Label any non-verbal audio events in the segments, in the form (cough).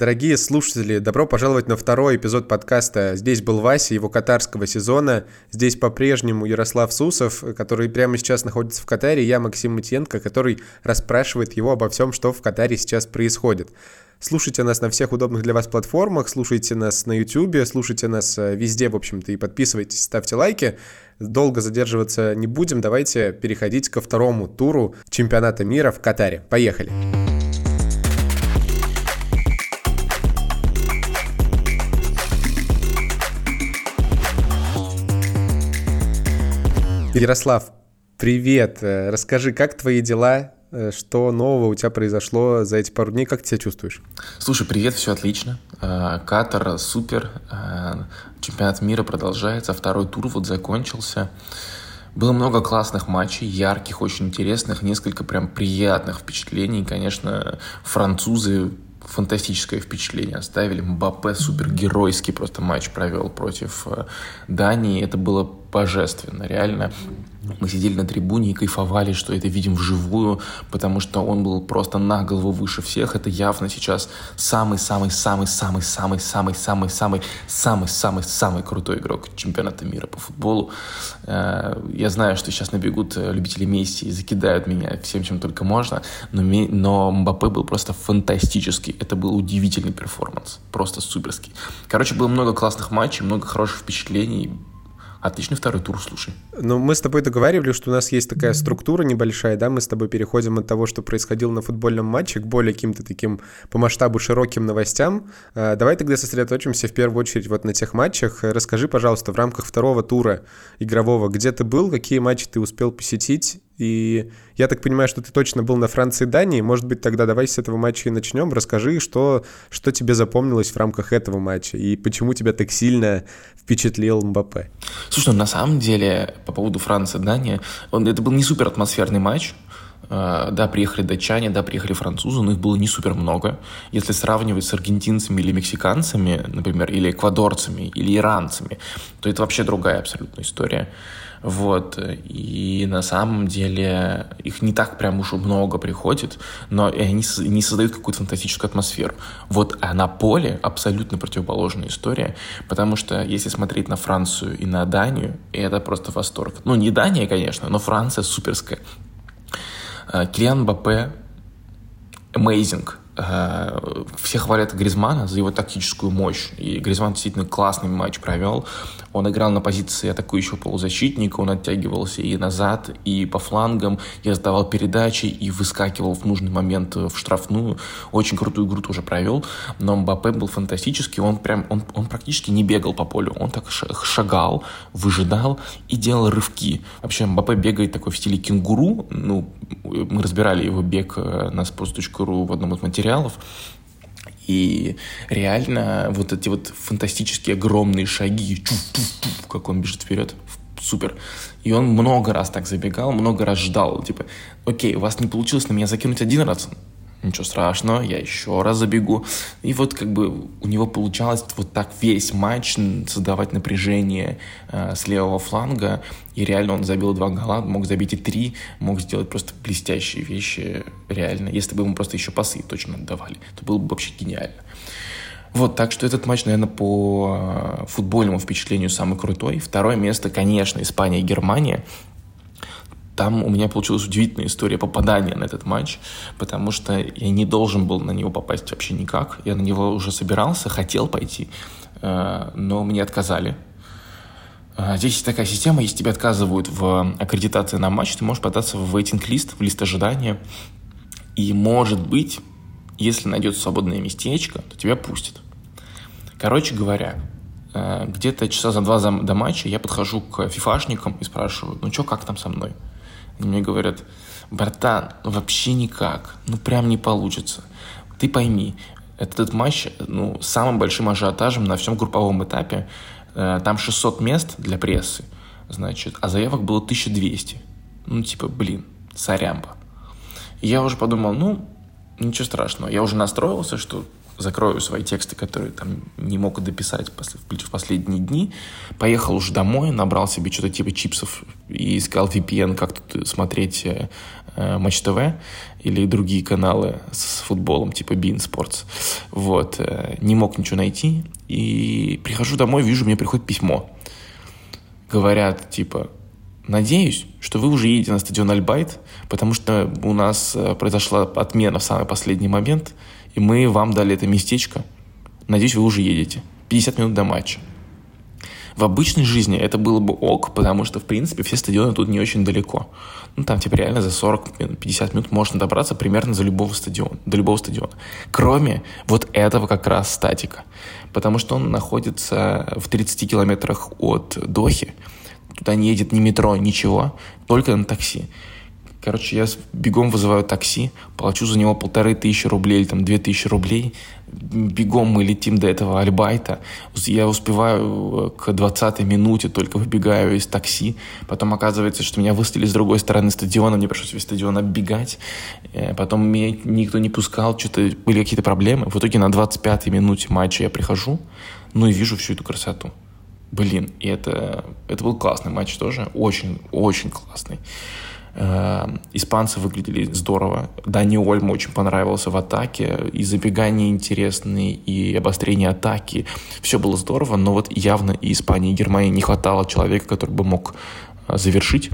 Дорогие слушатели, добро пожаловать на второй эпизод подкаста. Здесь был Вася, его катарского сезона. Здесь по-прежнему Ярослав Сусов, который прямо сейчас находится в Катаре. Я Максим Матьенко, который расспрашивает его обо всем, что в Катаре сейчас происходит. Слушайте нас на всех удобных для вас платформах, слушайте нас на YouTube, слушайте нас э, везде, в общем-то, и подписывайтесь, ставьте лайки. Долго задерживаться не будем, давайте переходить ко второму туру чемпионата мира в Катаре. Поехали! Ярослав, привет. Э, расскажи, как твои дела? Э, что нового у тебя произошло за эти пару дней? Как ты себя чувствуешь? Слушай, привет, все отлично. Э, Катар супер. Чемпионат мира продолжается. Второй тур вот закончился. Было много классных матчей, ярких, очень интересных, несколько прям приятных впечатлений. Конечно, французы фантастическое впечатление оставили. Мбаппе супергеройский просто матч провел против Дании. Это было божественно, реально. Мы сидели на трибуне и кайфовали, что это видим вживую, потому что он был просто на голову выше всех. Это явно сейчас самый-самый-самый-самый-самый-самый-самый-самый-самый крутой игрок чемпионата мира по футболу. Э, я знаю, что сейчас набегут э, любители Месси и закидают меня всем, чем только можно, но, но Мбаппе был просто фантастический. Это был удивительный перформанс, просто суперский. Короче, было много классных матчей, много хороших впечатлений Отличный второй тур, слушай. Ну, мы с тобой договаривали, что у нас есть такая структура небольшая, да, мы с тобой переходим от того, что происходило на футбольном матче, к более каким-то таким по масштабу широким новостям. А, давай тогда сосредоточимся в первую очередь вот на тех матчах. Расскажи, пожалуйста, в рамках второго тура игрового, где ты был, какие матчи ты успел посетить и я так понимаю, что ты точно был на Франции и Дании. Может быть, тогда давай с этого матча и начнем. Расскажи, что, что тебе запомнилось в рамках этого матча и почему тебя так сильно впечатлил Мбаппе. Слушай, ну, на самом деле, по поводу Франции и Дании, он, это был не супер атмосферный матч. Uh, да, приехали датчане, да, приехали французы, но их было не супер много. Если сравнивать с аргентинцами или мексиканцами, например, или эквадорцами, или иранцами, то это вообще другая абсолютно история. Вот. И на самом деле их не так прям уж много приходит, но они не создают какую-то фантастическую атмосферу. Вот а на поле абсолютно противоположная история, потому что если смотреть на Францию и на Данию, это просто восторг. Ну, не Дания, конечно, но Франция суперская. Э, Килиан Бапе amazing. Э, все хвалят Гризмана за его тактическую мощь. И Гризман действительно классный матч провел. Он играл на позиции атакующего полузащитника, он оттягивался и назад, и по флангам, и раздавал передачи, и выскакивал в нужный момент в штрафную. Очень крутую игру тоже провел, но Мбаппе был фантастический, он прям, он, он практически не бегал по полю, он так шагал, выжидал и делал рывки. Вообще Мбаппе бегает такой в стиле кенгуру, ну, мы разбирали его бег э, на sports.ru в одном из материалов, и реально вот эти вот фантастические огромные шаги, как он бежит вперед, супер. И он много раз так забегал, много раз ждал, типа, окей, у вас не получилось на меня закинуть один раз, ничего страшного, я еще раз забегу. И вот как бы у него получалось вот так весь матч создавать напряжение э, с левого фланга, и реально он забил два гола, мог забить и три, мог сделать просто блестящие вещи, реально. Если бы ему просто еще пасы точно отдавали, то было бы вообще гениально. Вот, так что этот матч, наверное, по э, футбольному впечатлению самый крутой. Второе место, конечно, Испания и Германия. Там у меня получилась удивительная история попадания на этот матч, потому что я не должен был на него попасть вообще никак. Я на него уже собирался, хотел пойти, э, но мне отказали. Э, здесь такая система, если тебе отказывают в аккредитации на матч, ты можешь податься в waiting-лист, в лист ожидания, и, может быть, если найдется свободное местечко, то тебя пустят. Короче говоря, э, где-то часа за два до матча я подхожу к фифашникам и спрашиваю, ну что, как там со мной? Они мне говорят, братан, вообще никак, ну прям не получится. Ты пойми, этот матч, ну, самым большим ажиотажем на всем групповом этапе. Э, там 600 мест для прессы, значит, а заявок было 1200. Ну, типа, блин, сорямба. И я уже подумал, ну, ничего страшного. Я уже настроился, что закрою свои тексты, которые там не мог дописать в последние дни. Поехал уже домой, набрал себе что-то типа чипсов и искал VPN, как тут смотреть э, э, Матч ТВ или другие каналы с футболом, типа Bean Sports. Вот. Э, не мог ничего найти. И прихожу домой, вижу, мне приходит письмо. Говорят, типа, надеюсь, что вы уже едете на стадион Альбайт, потому что у нас э, произошла отмена в самый последний момент, и мы вам дали это местечко. Надеюсь, вы уже едете. 50 минут до матча. В обычной жизни это было бы ок, потому что, в принципе, все стадионы тут не очень далеко. Ну, там, типа, реально за 40-50 минут можно добраться примерно за любого стадиона, до любого стадиона. Кроме вот этого как раз статика. Потому что он находится в 30 километрах от Дохи. Туда не едет ни метро, ничего, только на такси. Короче, я бегом вызываю такси, плачу за него полторы тысячи рублей или там две тысячи рублей. Бегом мы летим до этого Альбайта. Я успеваю э, к 20 минуте, только выбегаю из такси. Потом оказывается, что меня выставили с другой стороны стадиона, мне пришлось весь стадион оббегать. Э, потом меня никто не пускал, что-то были какие-то проблемы. В итоге на 25-й минуте матча я прихожу, ну и вижу всю эту красоту. Блин, и это, это был классный матч тоже, очень-очень классный. Эм, испанцы выглядели здорово. Дани Ольм очень понравился в атаке. И забегания интересные, и обострение атаки. Все было здорово, но вот явно и Испании, и Германии не хватало человека, который бы мог э, завершить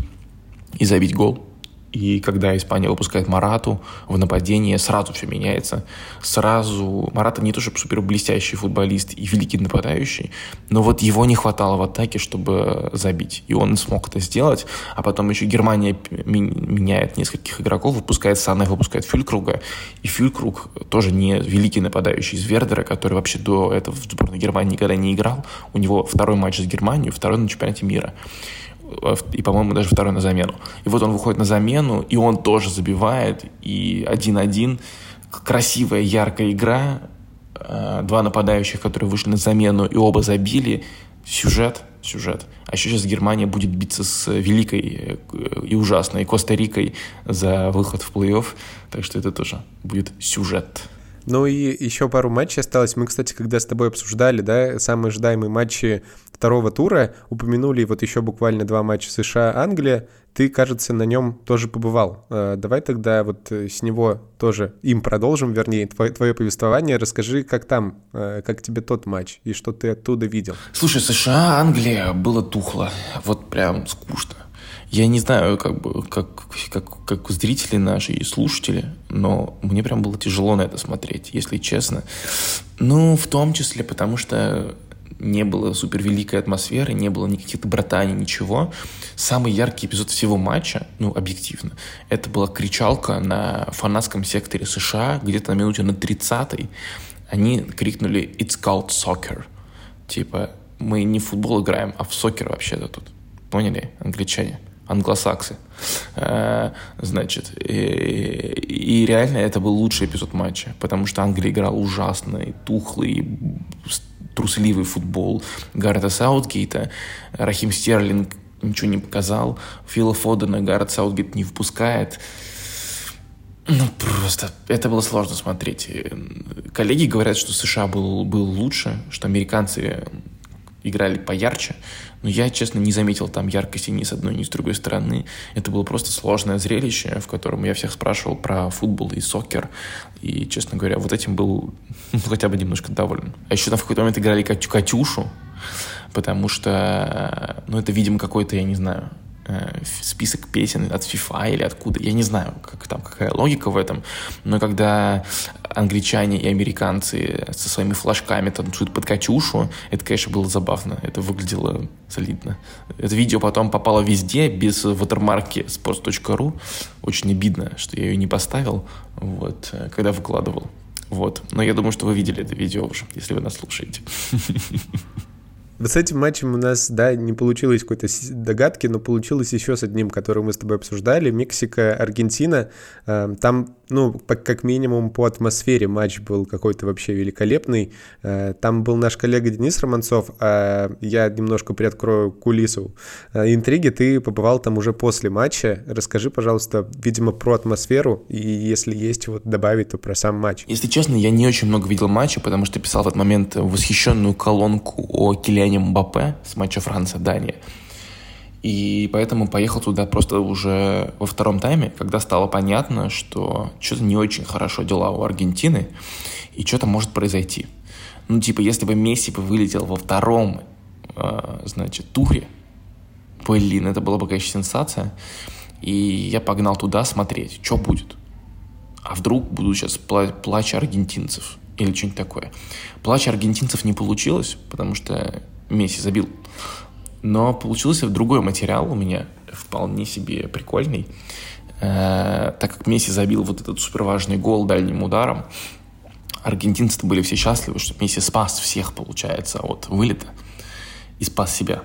и забить гол. И когда Испания выпускает Марату в нападении, сразу все меняется. Сразу Марата не то чтобы супер блестящий футболист и великий нападающий, но вот его не хватало в атаке, чтобы забить. И он смог это сделать. А потом еще Германия меняет нескольких игроков, выпускает Сана, выпускает Фюлькруга. И Фюлькруг тоже не великий нападающий из Вердера, который вообще до этого в сборной Германии никогда не играл. У него второй матч с Германией, второй на чемпионате мира и, по-моему, даже второй на замену. И вот он выходит на замену, и он тоже забивает, и 1-1, красивая, яркая игра, э, два нападающих, которые вышли на замену, и оба забили, сюжет, сюжет. А еще сейчас Германия будет биться с великой э, и ужасной Коста-Рикой за выход в плей-офф, так что это тоже будет сюжет. Ну и еще пару матчей осталось. Мы, кстати, когда с тобой обсуждали, да, самые ожидаемые матчи второго тура, упомянули вот еще буквально два матча США-Англия. Ты, кажется, на нем тоже побывал. Э, давай тогда вот э, с него тоже им продолжим, вернее, твое, твое повествование. Расскажи, как там, э, как тебе тот матч и что ты оттуда видел. Слушай, США-Англия было тухло, вот прям скучно. Я не знаю, как бы, как, как, как зрители наши и слушатели, но мне прям было тяжело на это смотреть, если честно. Ну, в том числе, потому что не было супер великой атмосферы, не было никаких братаний, ничего. Самый яркий эпизод всего матча, ну, объективно, это была кричалка на фанатском секторе США, где-то на минуте на 30-й. Они крикнули «It's called soccer». Типа, мы не в футбол играем, а в сокер вообще-то тут. Поняли, англичане? англосаксы. Э, значит, и, и реально это был лучший эпизод матча, потому что Англия играла ужасный, тухлый, трусливый футбол. Гаррета Саутгейта, Рахим Стерлинг ничего не показал, Фила Фодена Гаррет Саутгейт не впускает. Ну, просто это было сложно смотреть. Коллеги говорят, что США был, был лучше, что американцы играли поярче, но я, честно, не заметил там яркости ни с одной, ни с другой стороны. Это было просто сложное зрелище, в котором я всех спрашивал про футбол и сокер, и, честно говоря, вот этим был ну, (laughs) хотя бы немножко доволен. А еще там в какой-то момент играли Катюшу, потому что, ну, это, видимо, какой-то, я не знаю, список песен от FIFA или откуда. Я не знаю, как там, какая логика в этом. Но когда англичане и американцы со своими флажками танцуют под Катюшу, это, конечно, было забавно. Это выглядело солидно. Это видео потом попало везде, без ватермарки sports.ru. Очень обидно, что я ее не поставил, вот, э, когда выкладывал. Вот. Но я думаю, что вы видели это видео уже, если вы нас слушаете. (laughs) Вот с этим матчем у нас, да, не получилось какой-то догадки, но получилось еще с одним, который мы с тобой обсуждали. Мексика, Аргентина. Э, там, ну, как минимум по атмосфере матч был какой-то вообще великолепный. Э, там был наш коллега Денис Романцов, а я немножко приоткрою кулису э, интриги. Ты побывал там уже после матча. Расскажи, пожалуйста, видимо, про атмосферу, и если есть вот добавить, то про сам матч. Если честно, я не очень много видел матча, потому что писал в этот момент восхищенную колонку о Килиане Мбаппе с матча Франция-Дания. И поэтому поехал туда просто уже во втором тайме, когда стало понятно, что что-то не очень хорошо дела у Аргентины, и что-то может произойти. Ну, типа, если бы Месси бы вылетел во втором, э, значит, туре, блин, это была бы, конечно, сенсация. И я погнал туда смотреть, что будет. А вдруг будут сейчас пла- плач аргентинцев или что-нибудь такое. Плач аргентинцев не получилось, потому что Месси забил. Но получился другой материал у меня, вполне себе прикольный. Э, так как Месси забил вот этот суперважный гол дальним ударом, аргентинцы были все счастливы, что Месси спас всех, получается, от вылета и спас себя.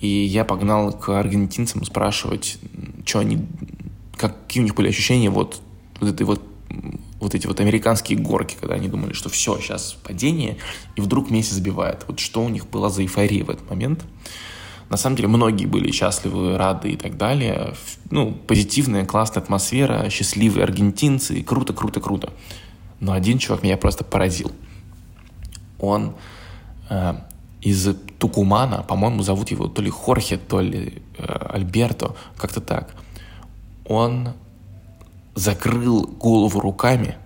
И я погнал к аргентинцам спрашивать, что они, какие у них были ощущения вот, вот этой вот вот эти вот американские горки, когда они думали, что все, сейчас падение, и вдруг Месси забивает. Вот что у них было за эйфория в этот момент. На самом деле многие были счастливы, рады и так далее. Ну, позитивная, классная атмосфера, счастливые аргентинцы, круто, круто, круто. Но один чувак меня просто поразил. Он э, из Тукумана, по-моему, зовут его то ли Хорхе, то ли э, Альберто, как-то так. Он закрыл голову руками,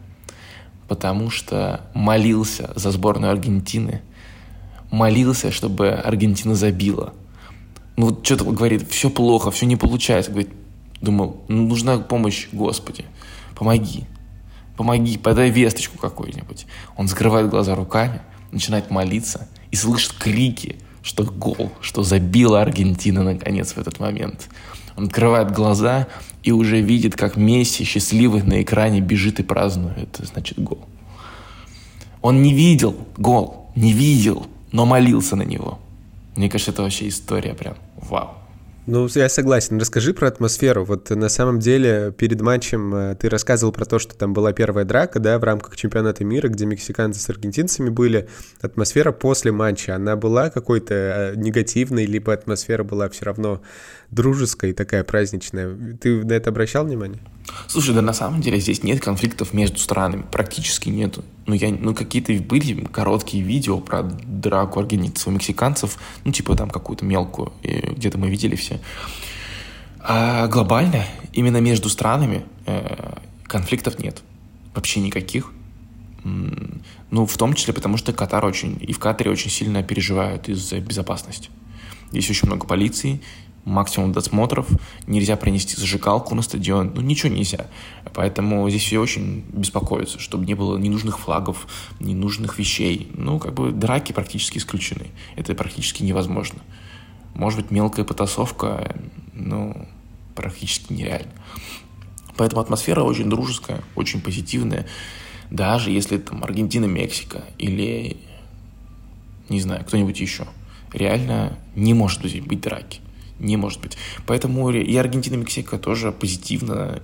потому что молился за сборную Аргентины, молился, чтобы Аргентина забила. Ну вот что-то говорит, все плохо, все не получается. Говорит, думал, ну, нужна помощь, Господи, помоги, помоги, подай весточку какую-нибудь. Он закрывает глаза руками, начинает молиться и слышит крики, что гол, что забила Аргентина наконец в этот момент. Он открывает глаза и уже видит, как Месси, счастливый на экране, бежит и празднует. Это значит гол. Он не видел гол, не видел, но молился на него. Мне кажется, это вообще история прям вау. Ну, я согласен. Расскажи про атмосферу. Вот на самом деле перед матчем э, ты рассказывал про то, что там была первая драка, да, в рамках чемпионата мира, где мексиканцы с аргентинцами были. Атмосфера после матча, она была какой-то э, негативной, либо атмосфера была все равно дружеская и такая праздничная. Ты на это обращал внимание? Слушай, да на самом деле здесь нет конфликтов между странами, практически нету. Ну, я, ну какие-то были короткие видео про драку аргентинцев и мексиканцев, ну, типа там какую-то мелкую, где-то мы видели все. А глобально, именно между странами э, конфликтов нет. Вообще никаких. Ну, в том числе потому, что Катар очень, и в Катаре очень сильно переживают из-за безопасности. Здесь очень много полиции, максимум досмотров, нельзя принести зажигалку на стадион, ну ничего нельзя. Поэтому здесь все очень беспокоятся, чтобы не было ненужных флагов, ненужных вещей. Ну, как бы драки практически исключены. Это практически невозможно. Может быть, мелкая потасовка, ну, практически нереально. Поэтому атмосфера очень дружеская, очень позитивная. Даже если там Аргентина, Мексика или, не знаю, кто-нибудь еще. Реально не может быть драки не может быть. Поэтому и Аргентина, и Мексика тоже позитивно.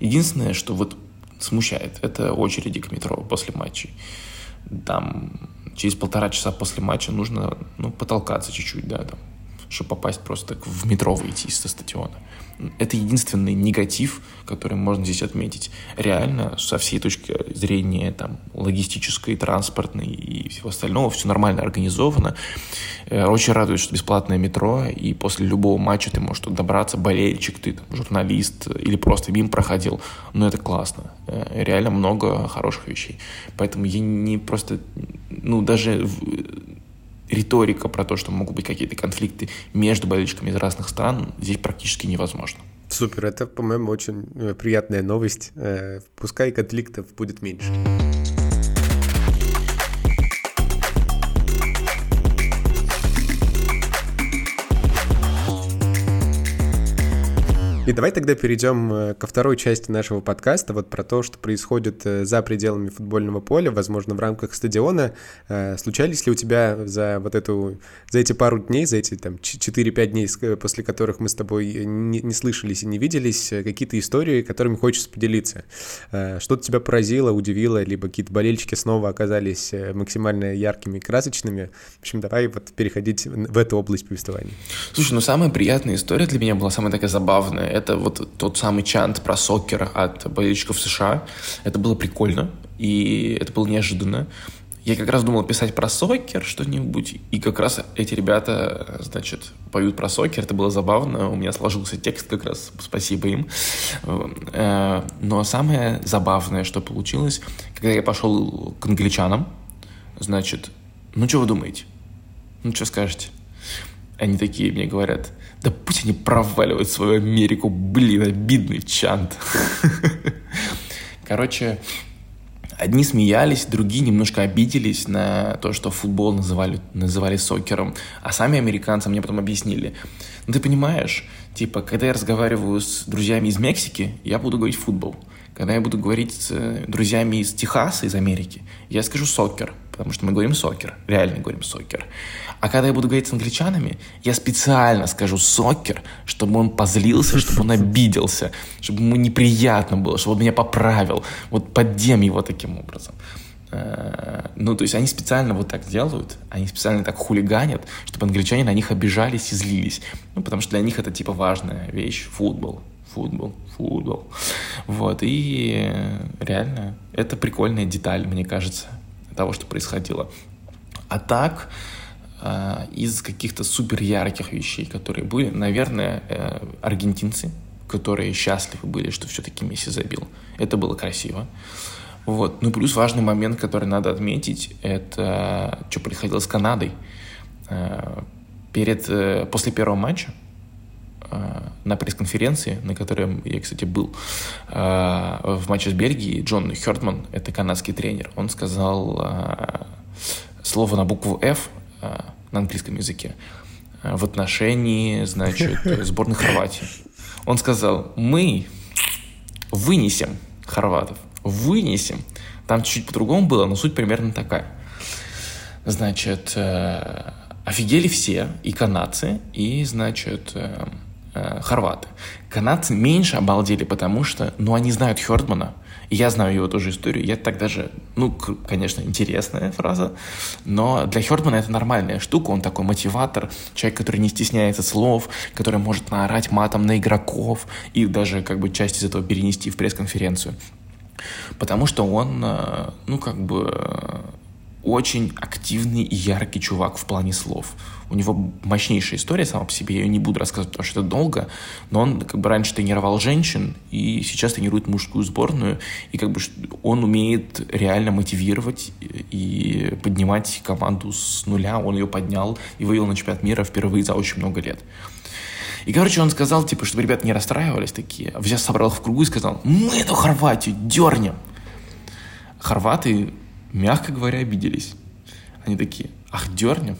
Единственное, что вот смущает, это очереди к метро после матчей. Там через полтора часа после матча нужно ну, потолкаться чуть-чуть, да, там, чтобы попасть просто в метро выйти из стадиона. Это единственный негатив, который можно здесь отметить. Реально, со всей точки зрения там, логистической, транспортной и всего остального, все нормально организовано. Э, очень радует, что бесплатное метро, и после любого матча ты можешь добраться, болельщик, ты там, журналист или просто мимо проходил. Но это классно. Э, реально много хороших вещей. Поэтому я не просто, ну, даже риторика про то, что могут быть какие-то конфликты между болельщиками из разных стран, здесь практически невозможно. Супер, это, по-моему, очень э, приятная новость. Э, пускай конфликтов будет меньше. И давай тогда перейдем э, ко второй части нашего подкаста, вот про то, что происходит э, за пределами футбольного поля, возможно, в рамках стадиона. Э, случались ли у тебя за вот эту, за эти пару дней, за эти там 4-5 дней, после которых мы с тобой не, не слышались и не виделись, какие-то истории, которыми хочется поделиться? Что-то тебя поразило, удивило, либо какие-то болельщики снова оказались максимально яркими и красочными? В общем, давай вот переходить в эту область повествования. Слушай, ну самая приятная история для меня была самая такая забавная это вот тот самый чант про сокер от болельщиков США. Это было прикольно, и это было неожиданно. Я как раз думал писать про сокер что-нибудь, и как раз эти ребята, значит, поют про сокер, это было забавно, у меня сложился текст как раз, спасибо им. Э, но самое забавное, что получилось, когда я пошел к англичанам, значит, ну что вы думаете? Ну что скажете? Они такие мне говорят, да пусть они проваливают свою Америку, блин, обидный чант. Короче, одни смеялись, другие немножко обиделись на то, что футбол называли, называли сокером, а сами американцы мне потом объяснили. Ну ты понимаешь, типа, когда я разговариваю с друзьями из Мексики, я буду говорить футбол. Когда я буду говорить с э, друзьями из Техаса, из Америки, я скажу сокер, потому что мы говорим сокер, реально говорим сокер. А когда я буду говорить с англичанами, я специально скажу сокер, чтобы он позлился, чтобы он обиделся, чтобы ему неприятно было, чтобы он меня поправил. Вот поддем его таким образом. Э, ну, то есть они специально вот так делают, они специально так хулиганят, чтобы англичане на них обижались и злились. Ну, потому что для них это типа важная вещь, футбол футбол, футбол. Вот, и реально, это прикольная деталь, мне кажется, того, что происходило. А так, э, из каких-то супер ярких вещей, которые были, наверное, э, аргентинцы, которые счастливы были, что все-таки Месси забил. Это было красиво. Вот. Ну, плюс важный момент, который надо отметить, это что происходило с Канадой. Э, перед, после первого матча на пресс-конференции, на которой я, кстати, был э, в матче с Бельгией, Джон Хёртман, это канадский тренер, он сказал э, слово на букву F э, на английском языке в отношении, значит, (laughs) сборной Хорватии. Он сказал, мы вынесем хорватов, вынесем. Там чуть-чуть по-другому было, но суть примерно такая. Значит, офигели все, и канадцы, и, значит, э, хорваты. Канадцы меньше обалдели, потому что, ну, они знают Хёрдмана, и я знаю его тоже историю. Я так даже, ну, конечно, интересная фраза, но для Хёрдмана это нормальная штука. Он такой мотиватор, человек, который не стесняется слов, который может наорать матом на игроков и даже как бы часть из этого перенести в пресс-конференцию. Потому что он, э, ну, как бы э, очень активный и яркий чувак в плане слов. У него мощнейшая история сама по себе, я ее не буду рассказывать, потому что это долго, но он как бы раньше тренировал женщин, и сейчас тренирует мужскую сборную, и как бы он умеет реально мотивировать и поднимать команду с нуля, он ее поднял и вывел на чемпионат мира впервые за очень много лет. И, короче, он сказал, типа, чтобы ребята не расстраивались такие, взял, собрал их в кругу и сказал, мы эту Хорватию дернем. Хорваты, мягко говоря, обиделись. Они такие, ах, дернем?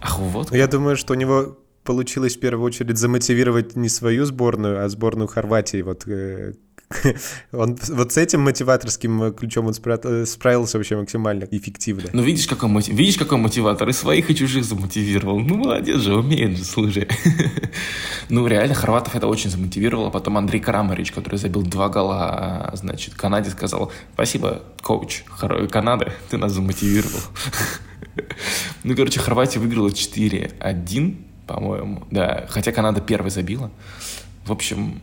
Ах, вот. Я думаю, что у него получилось в первую очередь замотивировать не свою сборную, а сборную Хорватии. Вот э, (laughs) он вот с этим мотиваторским ключом он спра- справился вообще максимально эффективно. Ну, видишь, какой, мотив... видишь, какой мотиватор? И своих, и чужих замотивировал. Ну, молодец же, умеет же, слушай. (laughs) ну, реально, хорватов это очень замотивировало. Потом Андрей Карамарич, который забил два гола, значит, Канаде сказал, спасибо, коуч Канады, ты нас замотивировал. (laughs) Ну, короче, Хорватия выиграла 4-1, по-моему. Да, хотя Канада первой забила. В общем,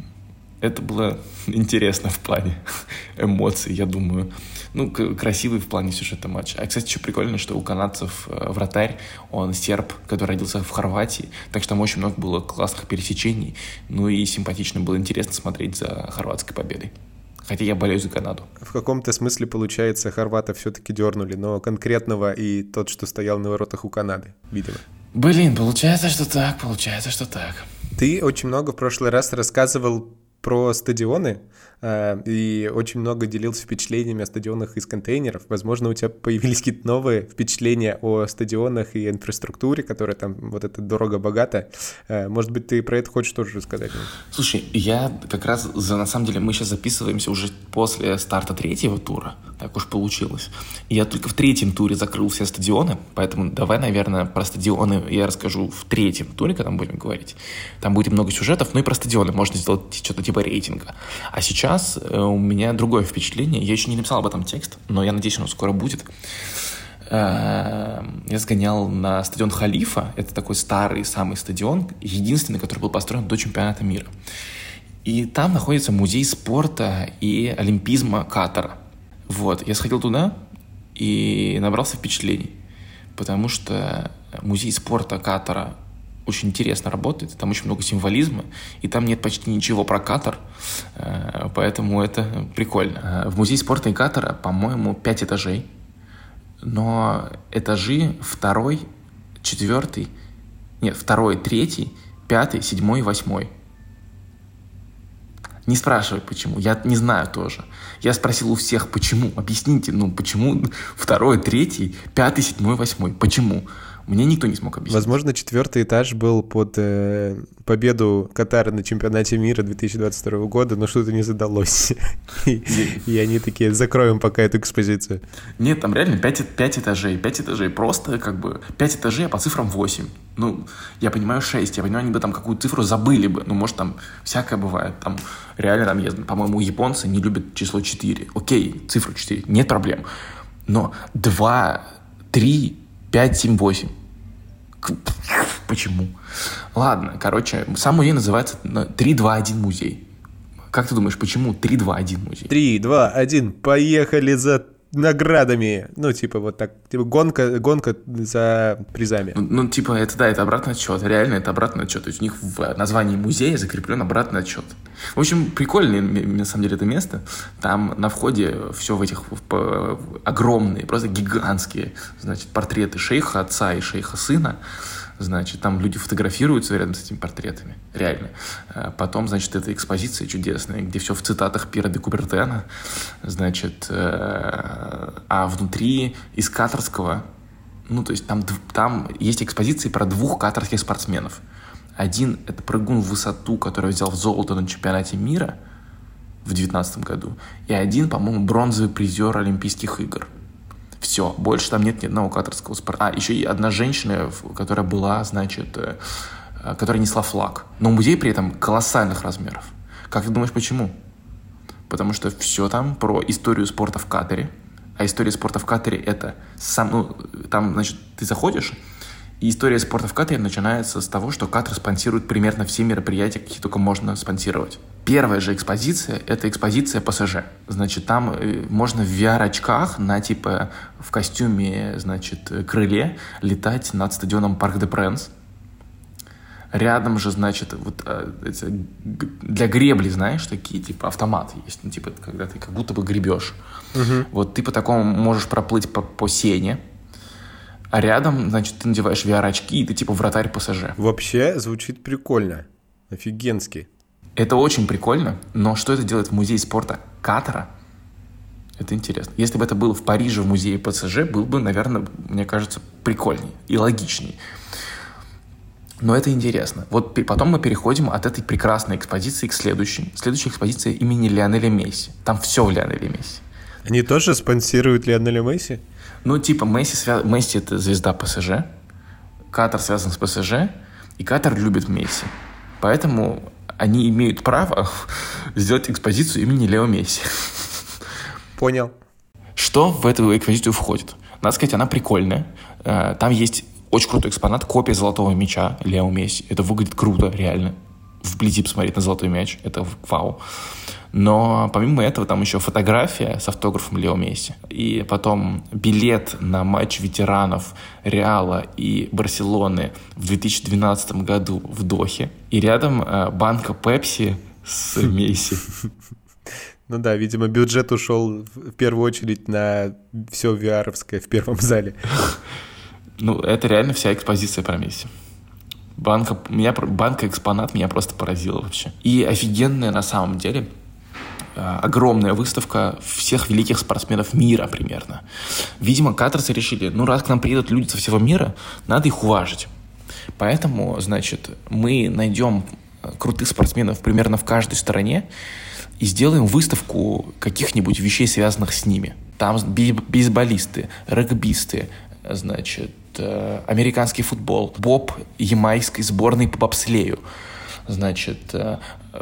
это было (laughs) интересно в плане (laughs) эмоций, я думаю. Ну, красивый в плане сюжета матча. А, кстати, еще прикольно, что у канадцев э, вратарь, он серб, который родился в Хорватии, так что там очень много было классных пересечений. Ну и симпатично было интересно смотреть за хорватской победой. Хотя я болею за Канаду. В каком-то смысле, получается, хорвата все-таки дернули, но конкретного и тот, что стоял на воротах у Канады, видимо. Блин, получается, что так, получается, что так. Ты очень много в прошлый раз рассказывал про стадионы, Э, и очень много делился впечатлениями о стадионах из контейнеров. Возможно, у тебя появились какие-то новые впечатления о стадионах и инфраструктуре, которая там вот эта дорого-богата. Э, может быть, ты про это хочешь тоже рассказать? Слушай, я как раз, за, на самом деле, мы сейчас записываемся уже после старта третьего тура, так уж получилось. Я только в третьем туре закрыл все стадионы, поэтому давай, наверное, про стадионы я расскажу в третьем туре, когда мы будем говорить. Там будет много сюжетов, ну и про стадионы можно сделать что-то типа рейтинга. А сейчас э, у меня другое впечатление. Я еще не написал об этом текст, но я надеюсь, оно скоро будет. Э, я сгонял на стадион Халифа. Это такой старый самый стадион, единственный, который был построен до чемпионата мира. И там находится музей спорта и олимпизма Катара. Вот, я сходил туда, и набрался впечатлений, потому что музей спорта Катара очень интересно работает, там очень много символизма, и там нет почти ничего про Катар, э, поэтому это прикольно. Э, в музее спорта Катара, по-моему, пять этажей, но этажи второй, четвертый, нет, второй, третий, пятый, седьмой и восьмой. Не спрашивай, почему. Я не знаю тоже. Я спросил у всех, почему. Объясните, ну, почему второй, третий, пятый, седьмой, восьмой. Почему? Мне никто не смог объяснить. Возможно, четвертый этаж был под э, победу Катара на чемпионате мира 2022 года, но что-то не задалось. (laughs) И они такие, закроем пока эту экспозицию. Нет, там реально 5, 5 этажей. 5 этажей просто как бы... 5 этажей, а по цифрам 8. Ну, я понимаю 6, я понимаю, они бы там какую цифру забыли бы. Ну, может, там всякое бывает. Там реально, там, по-моему, японцы не любят число 4. Окей, цифру 4, нет проблем. Но 2, 3, 5, 7, 8. Почему? Ладно, короче, сам музей называется 321 музей. Как ты думаешь, почему 321 музей? 3, 2, 1, поехали за наградами. Ну, типа, вот так. Типа, гонка, гонка за призами. Ну, ну, типа, это да, это обратный отчет. Реально, это обратный отчет. То есть у них в названии музея закреплен обратный отчет. В общем, прикольное, на самом деле, это место. Там на входе все в этих в, огромные, просто гигантские, значит, портреты шейха отца и шейха сына. Значит, там люди фотографируются рядом с этими портретами, реально. А потом, значит, это экспозиция чудесная, где все в цитатах Пьера де Кубертена, значит, э, а внутри из катарского, ну, то есть там, там есть экспозиции про двух катарских спортсменов. Один — это прыгун в высоту, который взял золото на чемпионате мира в 2019 году, и один, по-моему, бронзовый призер Олимпийских игр — все, больше там нет ни одного катарского спорта. А, еще и одна женщина, которая была, значит, э, э, которая несла флаг. Но музей при этом колоссальных размеров. Как ты думаешь, почему? Потому что все там про историю спорта в Катаре. А история спорта в Катаре это сам, ну, там, значит, ты заходишь, и история спорта в Катаре начинается с того, что Катар спонсирует примерно все мероприятия, какие только можно спонсировать. Первая же экспозиция — это экспозиция ПСЖ. Значит, там э, можно в VR-очках на, типа, в костюме, значит, крыле летать над стадионом Парк де Пренс. Рядом же, значит, вот э, для гребли, знаешь, такие, типа, автоматы есть. Ну, типа, когда ты как будто бы гребешь. Угу. Вот ты по такому можешь проплыть по, по сене, а рядом, значит, ты надеваешь VR-очки, и ты типа вратарь ПСЖ. Вообще звучит прикольно. Офигенски. Это очень прикольно, но что это делает в музее спорта Катара? Это интересно. Если бы это было в Париже в музее ПСЖ, был бы, наверное, мне кажется, прикольней и логичней. Но это интересно. Вот потом мы переходим от этой прекрасной экспозиции к следующей. Следующая экспозиция имени Лионеля Месси. Там все в Лионеле Месси. Они тоже спонсируют Лионеля Месси? Ну, типа, Месси, свя... Месси — это звезда ПСЖ, Катар связан с ПСЖ, и Катар любит Месси. Поэтому они имеют право (laughs) сделать экспозицию имени Лео Месси. Понял. Что в эту экспозицию входит? Надо сказать, она прикольная. Э, там есть очень крутой экспонат, копия золотого мяча Лео Месси. Это выглядит круто, реально. Вблизи посмотреть на золотой мяч, это вау. Но помимо этого там еще фотография с автографом Лео Месси. И потом билет на матч ветеранов Реала и Барселоны в 2012 году в Дохе. И рядом э, банка Пепси с Месси. (laughs) Ну да, видимо, бюджет ушел в первую очередь на все VR-овское в первом зале. (laughs) Ну, это реально вся экспозиция про Месси. Банка, меня, банка экспонат меня просто поразила вообще. И офигенная на самом деле Э, огромная выставка всех великих спортсменов мира примерно. Видимо, катарцы решили, ну раз к нам приедут люди со всего мира, надо их уважить. Поэтому, значит, мы найдем э, крутых спортсменов примерно в каждой стране и сделаем выставку каких-нибудь вещей, связанных с ними. Там бейсболисты, регбисты, значит, э, американский футбол, боб ямайской сборной по бобслею, значит, э,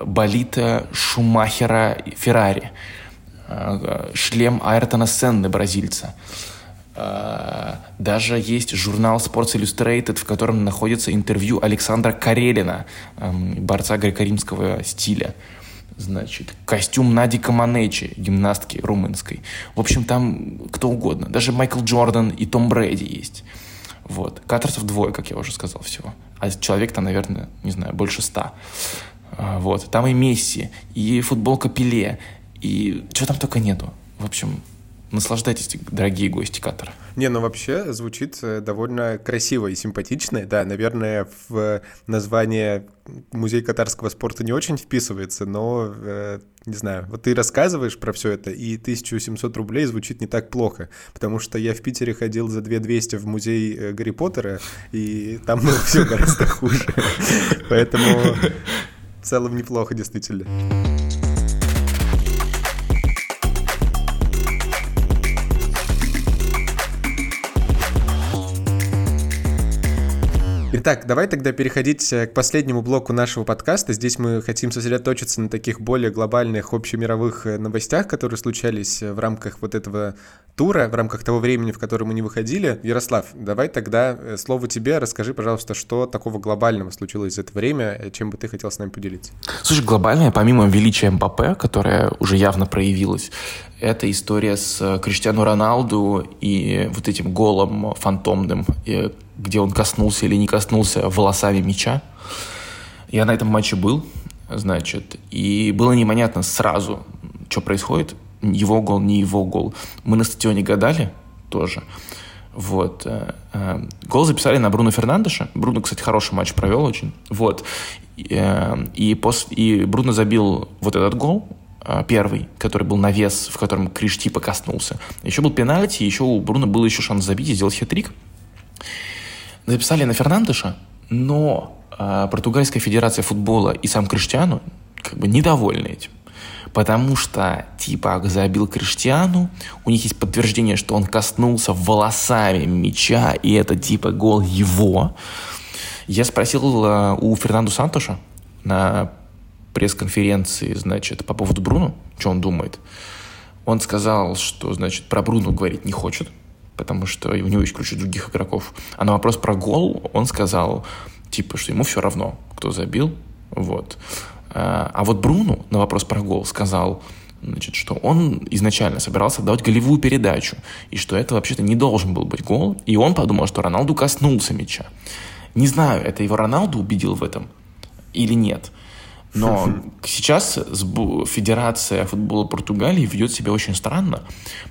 болита Шумахера Феррари, э, шлем Айртона Сенны, бразильца. Даже есть журнал Sports Illustrated, в котором находится интервью Александра Карелина, эм, борца греко-римского стиля. значит, костюм Нади Каманечи, гимнастки румынской. В общем, там кто угодно. Даже Майкл Джордан и Том Брэди есть. Вот. Катерсов двое, как я уже сказал, всего. А человек там, наверное, не знаю, больше ста. А, вот. Там и Месси, и футболка Пеле, и чего там только нету. В общем, Наслаждайтесь, дорогие гости Катара. Не, ну вообще звучит э, довольно красиво и симпатично. Да, наверное, в название музей катарского спорта не очень вписывается, но, э, не знаю, вот ты рассказываешь про все это, и 1700 рублей звучит не так плохо, потому что я в Питере ходил за 2200 в музей э, Гарри Поттера, и там было все гораздо хуже. Поэтому в целом неплохо, действительно. Итак, давай тогда переходить э, к последнему блоку нашего подкаста. Здесь мы хотим сосредоточиться на таких более глобальных общемировых э, новостях, которые случались э, в рамках вот этого тура, в рамках того времени, в котором мы не выходили. Ярослав, давай тогда слово тебе. Расскажи, пожалуйста, что такого глобального случилось за это время, чем бы ты хотел с нами поделиться. Слушай, глобальное, помимо величия МПП, которое уже явно проявилось, это история с Криштиану Роналду и вот этим голом фантомным, где он коснулся или не коснулся волосами мяча. Я на этом матче был, значит, и было непонятно сразу, что происходит. Его гол, не его гол. Мы на стадионе гадали тоже. Вот. Э, э, гол записали на Бруно Фернандеша. Бруно, кстати, хороший матч провел очень. Вот. Э, и, пос... и Бруно забил вот этот гол, первый, который был на вес, в котором Криш типа коснулся. Еще был пенальти, еще у Бруно был еще шанс забить и сделать хитрик записали на Фернандеша, но э, Португальская Федерация футбола и сам Криштиану как бы недовольны этим. Потому что, типа, забил Криштиану, у них есть подтверждение, что он коснулся волосами мяча, и это, типа, гол его. Я спросил э, у Фернандо Сантоша на пресс-конференции, значит, по поводу Бруно, что он думает. Он сказал, что, значит, про Бруно говорить не хочет, потому что у него есть куча других игроков. А на вопрос про гол он сказал, типа, что ему все равно, кто забил, вот. А, а вот Бруну на вопрос про гол сказал, значит, что он изначально собирался давать голевую передачу, и что это вообще-то не должен был быть гол, и он подумал, что Роналду коснулся мяча. Не знаю, это его Роналду убедил в этом или нет – но (laughs) сейчас Федерация футбола Португалии ведет себя очень странно,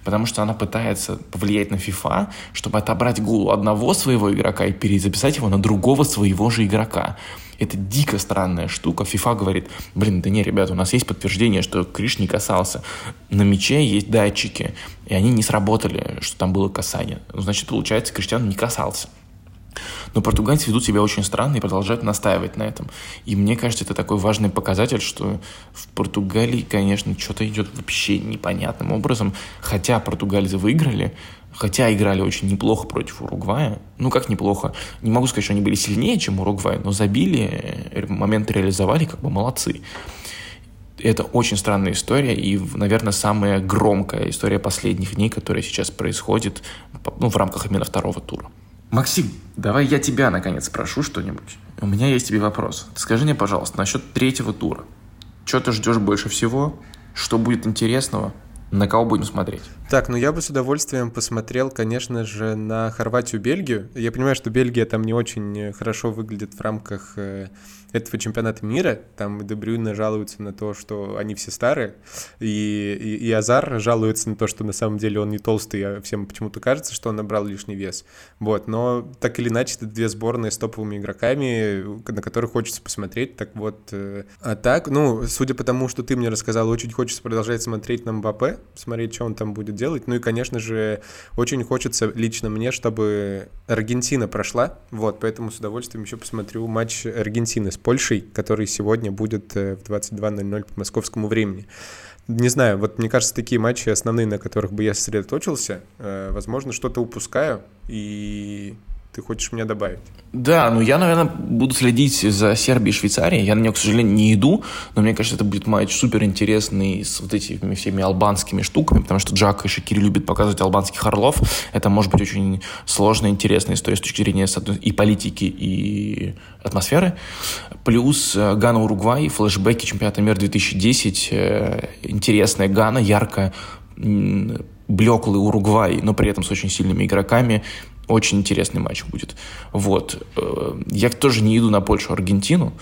потому что она пытается повлиять на FIFA, чтобы отобрать гол одного своего игрока и перезаписать его на другого своего же игрока. Это дико странная штука. FIFA говорит, блин, да не, ребята, у нас есть подтверждение, что Криш не касался. На мяче есть датчики, и они не сработали, что там было касание. Значит, получается, Криштиан не касался. Но португальцы ведут себя очень странно и продолжают настаивать на этом. И мне кажется, это такой важный показатель, что в Португалии, конечно, что-то идет вообще непонятным образом. Хотя португальцы выиграли, хотя играли очень неплохо против Уругвая. Ну, как неплохо. Не могу сказать, что они были сильнее, чем Уругвай, но забили, э, моменты реализовали, как бы молодцы. Это очень странная история и, наверное, самая громкая история последних дней, которая сейчас происходит ну, в рамках именно второго тура. Максим, давай я тебя наконец спрошу что-нибудь. У меня есть тебе вопрос. Скажи мне, пожалуйста, насчет третьего тура. Что ты ждешь больше всего? Что будет интересного? На кого будем смотреть? Так, ну я бы с удовольствием посмотрел, конечно же, на Хорватию-Бельгию. Я понимаю, что Бельгия там не очень хорошо выглядит в рамках э, этого чемпионата мира. Там Дебрюйна жалуются на то, что они все старые, и, и, и Азар жалуется на то, что на самом деле он не толстый, а всем почему-то кажется, что он набрал лишний вес. Вот, но так или иначе, это две сборные с топовыми игроками, на которых хочется посмотреть. Так вот, э, а так, ну, судя по тому, что ты мне рассказал, очень хочется продолжать смотреть на Мбаппе, смотреть, что он там будет делать. Ну и, конечно же, очень хочется лично мне, чтобы Аргентина прошла. Вот, поэтому с удовольствием еще посмотрю матч Аргентины с Польшей, который сегодня будет э, в 22.00 по московскому времени. Не знаю, вот мне кажется, такие матчи основные, на которых бы я сосредоточился, э, возможно, что-то упускаю, и ты хочешь меня добавить? Да, ну я, наверное, буду следить за Сербией и Швейцарией. Я на нее, к сожалению, не иду, но мне кажется, это будет матч супер интересный с вот этими всеми албанскими штуками, потому что Джак и Шакири любят показывать албанских орлов. Это может быть очень сложная, интересная история с точки зрения и политики, и атмосферы. Плюс э, Гана Уругвай, флешбеки чемпионата мира 2010. Э, интересная Гана, яркая, блеклый Уругвай, но при этом с очень сильными игроками. Очень интересный матч будет. Вот. Э, я тоже не иду на Польшу, Аргентину,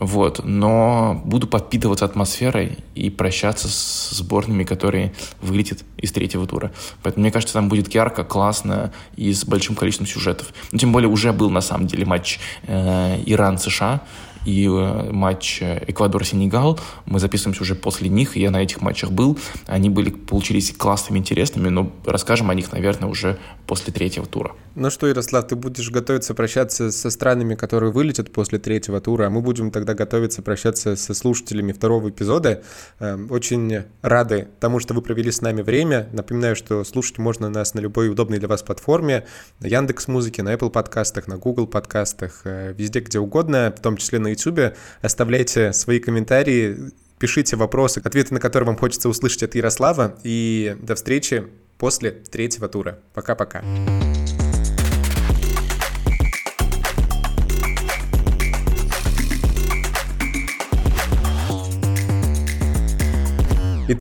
вот, но буду подпитываться атмосферой и прощаться с сборными, которые вылетят из третьего тура. Поэтому мне кажется, там будет ярко, классно и с большим количеством сюжетов. Ну, тем более уже был на самом деле матч э, Иран-США, и э, матч Эквадор-Сенегал. Мы записываемся уже после них, я на этих матчах был. Они были, получились классными, интересными, но расскажем о них, наверное, уже после третьего тура. Ну что, Ярослав, ты будешь готовиться прощаться со странами, которые вылетят после третьего тура, а мы будем тогда готовиться прощаться со слушателями второго эпизода. Эм, очень рады тому, что вы провели с нами время. Напоминаю, что слушать можно нас на любой удобной для вас платформе, на Яндекс Музыке, на Apple подкастах, на Google подкастах, э, везде, где угодно, в том числе на YouTube. Оставляйте свои комментарии, пишите вопросы, ответы на которые вам хочется услышать от Ярослава. И до встречи после третьего тура. Пока-пока.